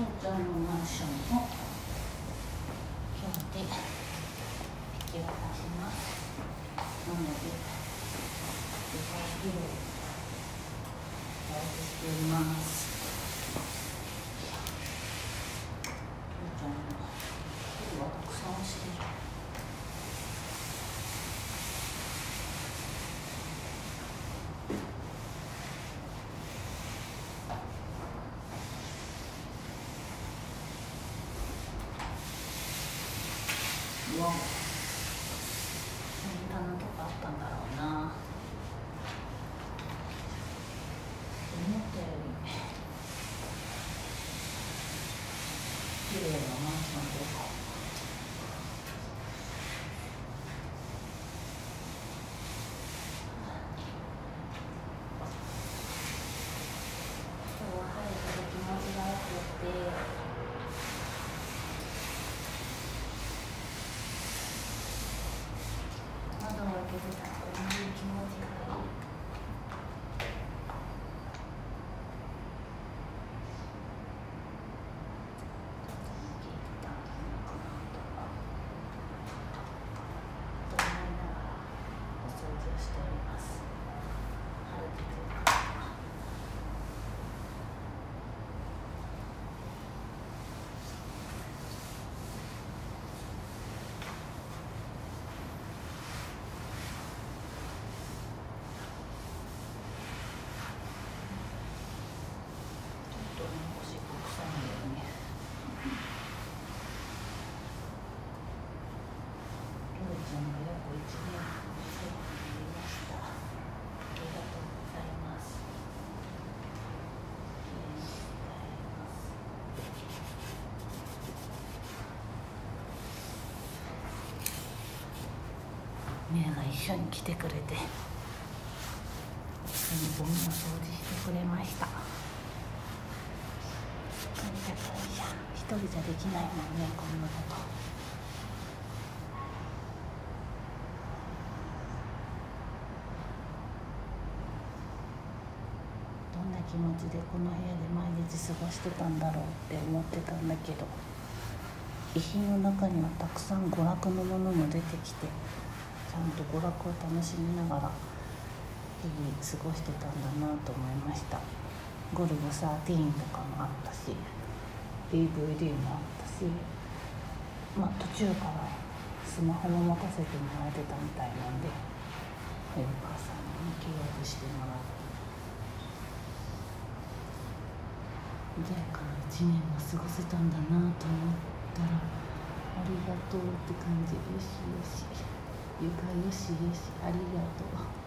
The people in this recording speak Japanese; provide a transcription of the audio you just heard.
東京のマンションを今日で引き渡します。なので出かけをしております。わお本棚とかあったん。だろうな思ったより綺麗なマンションとか今日は晴れて気持ちがよくて窓を開けてたらこういう気持ちがいいと思いながらお掃除をしております晴れてくるかなちょっとねおしっこ臭いんだよねロイちゃんが約1年お世話になりましたありがとうございますきれいにしてあります姉が一緒に来てくれて。一緒にゴミの掃除してくれました。感謝感謝一人じゃできないもんねこんなこと。どんな気持ちでこの部屋で毎日過ごしてたんだろうって思ってたんだけど遺品の中にはたくさん娯楽のものも出てきてちゃんと娯楽を楽しみながら日々過ごしてたんだなと思いました。ゴルゴ13とかもあったし DVD もあったしまあ途中からスマホも持たせてもらえてたみたいなんでヘルパーさんに契約してもらって。穏やかな1年が過ごせたんだなと思ったらありがとうって感じ。よしよしゆかよしよしありがとう。